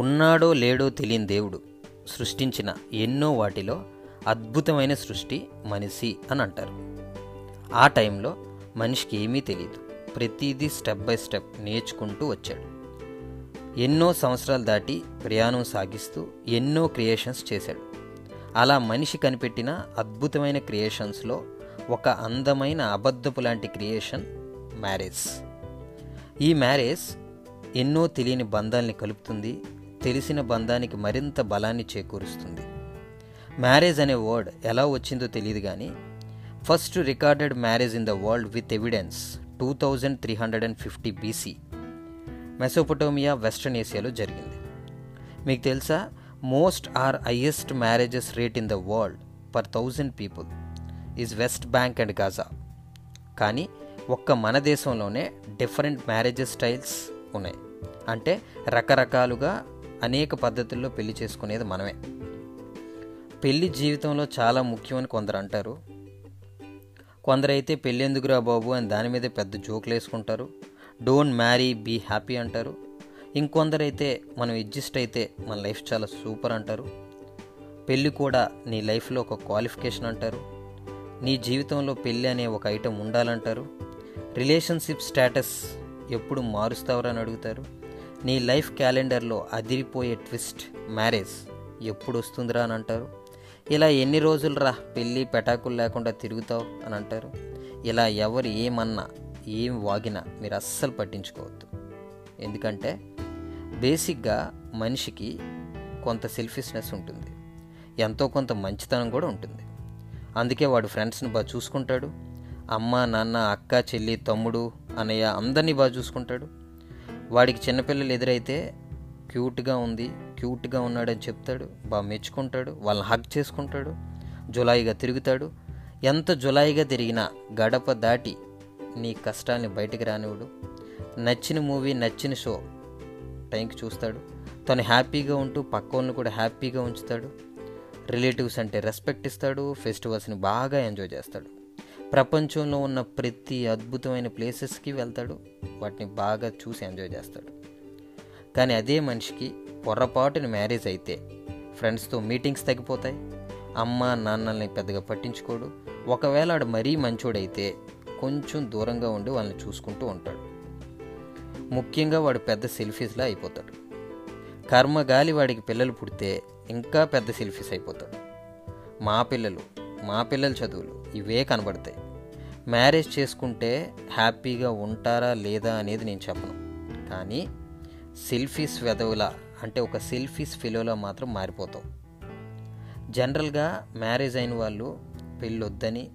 ఉన్నాడో లేడో తెలియని దేవుడు సృష్టించిన ఎన్నో వాటిలో అద్భుతమైన సృష్టి మనిషి అని అంటారు. ఆ టైంలో మనిషికి ఏమీ తెలియదు. ప్రతిదీ స్టెప్ బై స్టెప్ నేర్చుకుంటూ వచ్చాడు. ఎన్నో సంవత్సరాలు దాటి ప్రయాణం సాగిస్తూ ఎన్నో క్రియేషన్స్ చేశాడు. అలా మనిషి కనిపెట్టిన అద్భుతమైన క్రియేషన్స్లో ఒక అందమైన అబద్ధపు లాంటి క్రియేషన్ మ్యారేజ్. ఈ మ్యారేజ్ ఎన్నో తెలియని బంధాల్ని కలుపుతుంది తెలిసిన బంధానికి మరింత బలాన్ని చేకూరుస్తుంది. మ్యారేజ్ అనే వర్డ్ ఎలా వచ్చిందో తెలియదు కానీ first recorded marriage in the world with evidence two thousand three hundred and fifty BC Mesopotamia western ఏషియాలో జరిగింది. మీకు తెలుసా most or highest marriages rate in the world per thousand people is West Bank and Gaza. కానీ ఒక్క మన దేశంలోనే different marriages styles ఉన్నాయి. అంటే రకరకాలుగా అనేక పద్ధతుల్లో పెళ్ళి చేసుకునేది మనమే. పెళ్ళి జీవితంలో చాలా ముఖ్యమని కొందరు అంటారు. కొందరైతే పెళ్ళి ఎందుకురా బాబు అని దాని మీద పెద్ద జోకులు వేసుకుంటారు. డోంట్ మ్యారీ బీ హ్యాపీ అంటారు. ఇంకొందరైతే మనం అడ్జస్ట్ అయితే మన లైఫ్ చాలా సూపర్ అంటారు. పెళ్ళి కూడా నీ లైఫ్లో ఒక క్వాలిఫికేషన్ అంటారు. నీ జీవితంలో పెళ్ళి అనే ఒక ఐటెం ఉండాలంటారు. రిలేషన్షిప్ స్టేటస్ ఎప్పుడు మారుస్తావరా అని అడుగుతారు. నీ లైఫ్ క్యాలెండర్లో అదిరిపోయే ట్విస్ట్ మ్యారేజ్ ఎప్పుడు వస్తుందిరా అని అంటారు. ఇలా ఎన్ని రోజులు రా పెళ్ళి పెటాకులు లేకుండా తిరుగుతావు అని అంటారు. ఇలా ఎవరు ఏమన్నా ఏం వాగినా మీరు అస్సలు పట్టించుకోవద్దు. ఎందుకంటే బేసిక్గా మనిషికి కొంత సెల్ఫిష్నెస్ ఉంటుంది. ఎంతో కొంత మంచితనం కూడా ఉంటుంది. అందుకే వాడు ఫ్రెండ్స్ని బాగా చూసుకుంటాడు. అమ్మ నాన్న అక్క చెల్లి తమ్ముడు అన్నయ్య అందరినీ బాగా చూసుకుంటాడు. వాడికి చిన్నపిల్లలు ఎదురైతే క్యూట్గా ఉంది క్యూట్గా ఉన్నాడని చెప్తాడు బాగా మెచ్చుకుంటాడు వాళ్ళని హగ్ చేసుకుంటాడు జులాయిగా తిరుగుతాడు. ఎంత జులాయిగా తిరిగినా గడప దాటి నీ కష్టాన్ని బయటికి రానివ్వడు. నచ్చిన మూవీ నచ్చిన షో టైంకి చూస్తాడు. తను హ్యాపీగా ఉంటూ పక్కవాడిని కూడా హ్యాపీగా ఉంచుతాడు. రిలేటివ్స్ అంటే రెస్పెక్ట్ ఇస్తాడు ఫెస్టివల్స్ని బాగా ఎంజాయ్ చేస్తాడు. ప్రపంచంలో ఉన్న ప్రతి అద్భుతమైన ప్లేసెస్కి వెళ్తాడు. వాటిని బాగా చూసి ఎంజాయ్ చేస్తాడు. కానీ అదే మనిషికి పొరపాటున మ్యారేజ్ అయితే ఫ్రెండ్స్తో మీటింగ్స్ తగ్గిపోతాయి. అమ్మ నాన్నల్ని పెద్దగా పట్టించుకోడు. ఒకవేళ ఆడు మరీ మంచోడైతే కొంచెం దూరంగా ఉండి వాళ్ళని చూసుకుంటూ ఉంటాడు. ముఖ్యంగా వాడు పెద్ద సెల్ఫీస్లా అయిపోతాడు. కర్మగాలి వాడికి పిల్లలు పుడితే ఇంకా పెద్ద సెల్ఫీస్ అయిపోతాడు. మా పిల్లలు మా పిల్లల చదువులు ఇవే కనబడతాయి. మ్యారేజ్ చేసుకుంటే హ్యాపీగా ఉంటారా లేదా అనేది నేను చెప్పను. కానీ సెల్ఫీస్ వెదవుల అంటే ఒక సెల్ఫీస్ ఫిలోలా మాత్రం మారిపోతాం జనరల్గా మ్యారేజ్ అయిన వాళ్ళు పెళ్ళి వద్దని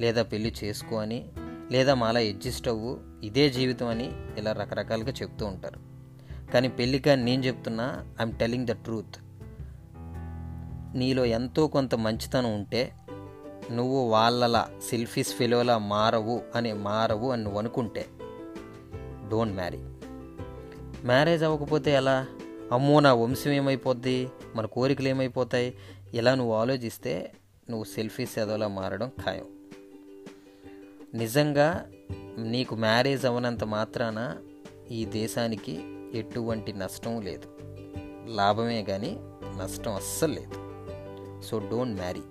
లేదా పెళ్ళి చేసుకో అని లేదా మాలా అడ్జస్ట్ అవ్వు ఇదే జీవితం అని ఇలా రకరకాలుగా చెప్తూ ఉంటారు. కానీ పెళ్ళిగా నేను చెప్తున్నా ఐఎమ్ టెలింగ్ ద ట్రూత్ నీలో ఎంతో కొంత మంచితనం ఉంటే నువ్వు వాళ్ళలా సెల్ఫీస్ ఫిలోలా మారవు అని మారవు అని నువ్వు అనుకుంటే డోంట్ మ్యారీ మ్యారేజ్ అవ్వకపోతే ఎలా? అమ్మో నా వంశం ఏమైపోద్ది? మన కోరికలు ఏమైపోతాయి? ఇలా నువ్వు ఆలోచిస్తే నువ్వు సెల్ఫీస్ ఎదోలా మారడం ఖాయం. నిజంగా నీకు మ్యారేజ్ అవనంత మాత్రాన ఈ దేశానికి ఎటువంటి నష్టం లేదు. లాభమే కానీ నష్టం అస్సలు లేదు. So don't marry